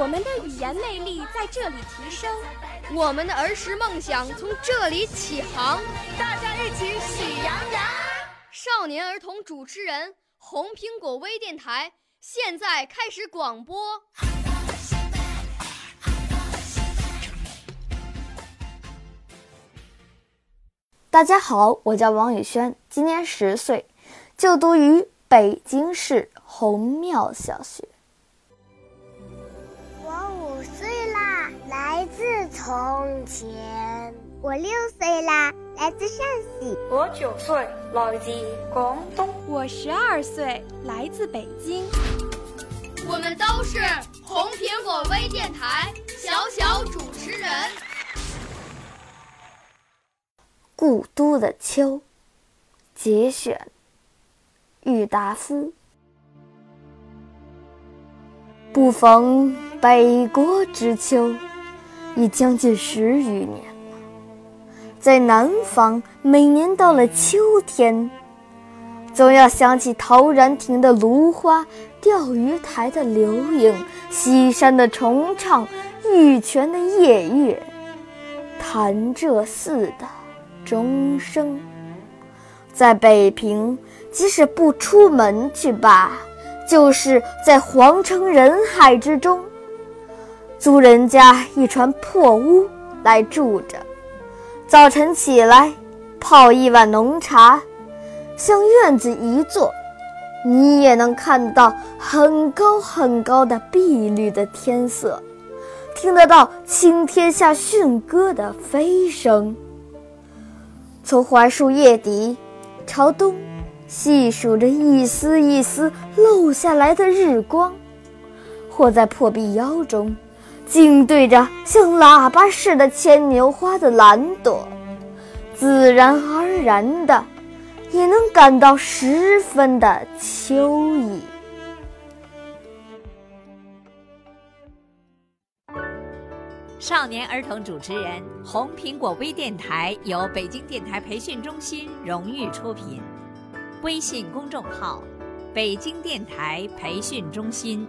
我们的语言魅力在这里提升，我们的儿时梦想从这里起航。大家一起喜羊羊。少年儿童主持人，红苹果微电台现在开始广播。大家好，我叫王宇轩，今年十岁，就读于北京市红庙小学。从前。我六岁啦，来自陕西。我九岁，来自广东。我十二岁，来自北京。我们都是红苹果微电台小小主持人。故都的秋，节选，郁达夫。不逢北国之秋，已将近十余年了。在南方，每年到了秋天，总要想起陶然亭的芦花、钓鱼台的流影、西山的重唱、玉泉的夜月、潭柘寺的钟声。在北平，即使不出门去吧。就是在皇城人海之中，租人家一船破屋来住着。早晨起来，泡一碗浓茶，向院子一坐，你也能看到很高很高的碧绿的天色，听得到青天下驯鸽的飞声。从槐树叶底朝东。细数着一丝一丝漏下来的日光，或在破壁腰中，静对着像喇叭似的牵牛花的蓝朵，自然而然的，也能感到十分的秋意。少年儿童主持人，红苹果微电台由北京电台培训中心荣誉出品。微信公众号：北京电台培训中心。